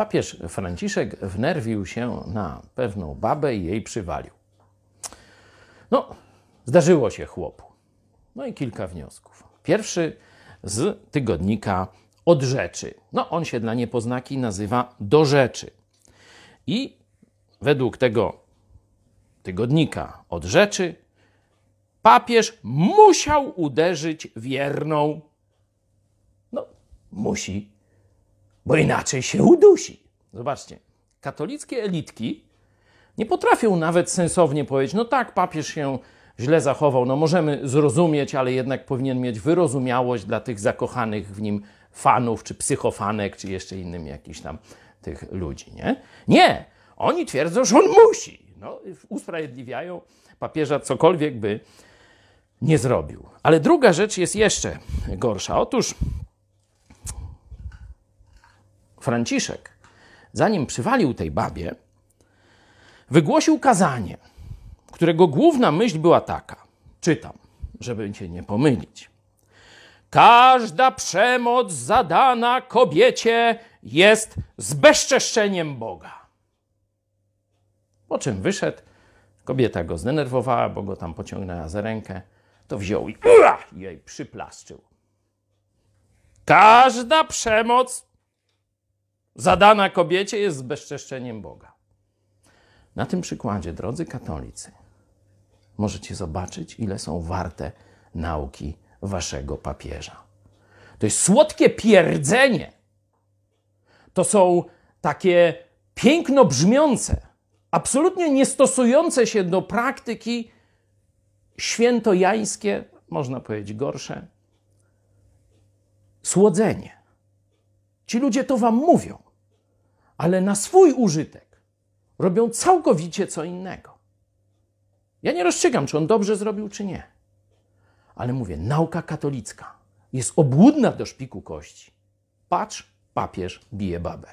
Papież Franciszek wnerwił się na pewną babę i jej przywalił. No, zdarzyło się chłopu. No i kilka wniosków. Pierwszy z tygodnika od rzeczy. No, on się dla niepoznaki nazywa do rzeczy. I według tego tygodnika od rzeczy papież musiał uderzyć wierną. No, musi, bo inaczej się udusi. Zobaczcie, katolickie elitki nie potrafią nawet sensownie powiedzieć, no tak, papież się źle zachował, no możemy zrozumieć, ale jednak powinien mieć wyrozumiałość dla tych zakochanych w nim fanów, czy psychofanek, czy jeszcze innym jakichś tam tych ludzi, nie? Nie! Oni twierdzą, że on musi. No, usprawiedliwiają papieża, cokolwiek by nie zrobił. Ale druga rzecz jest jeszcze gorsza. Otóż Franciszek, zanim przywalił tej babie, wygłosił kazanie, którego główna myśl była taka: czytam, żeby cię nie pomylić. Każda przemoc zadana kobiecie jest zbezczeszczeniem Boga. Po czym wyszedł, kobieta go zdenerwowała, bo go tam pociągnęła za rękę, to wziął i jej przyplaszczył. Każda przemoc zadana kobiecie jest zbezczeszczeniem Boga. Na tym przykładzie, drodzy katolicy, możecie zobaczyć, ile są warte nauki waszego papieża. To jest słodkie pierdzenie. To są takie piękno brzmiące, absolutnie nie stosujące się do praktyki świętojańskie, można powiedzieć gorsze, słodzenie. Ci ludzie to wam mówią, ale na swój użytek robią całkowicie co innego. Ja nie rozstrzygam, czy on dobrze zrobił, czy nie. Ale mówię, nauka katolicka jest obłudna do szpiku kości. Patrz, papież bije babę.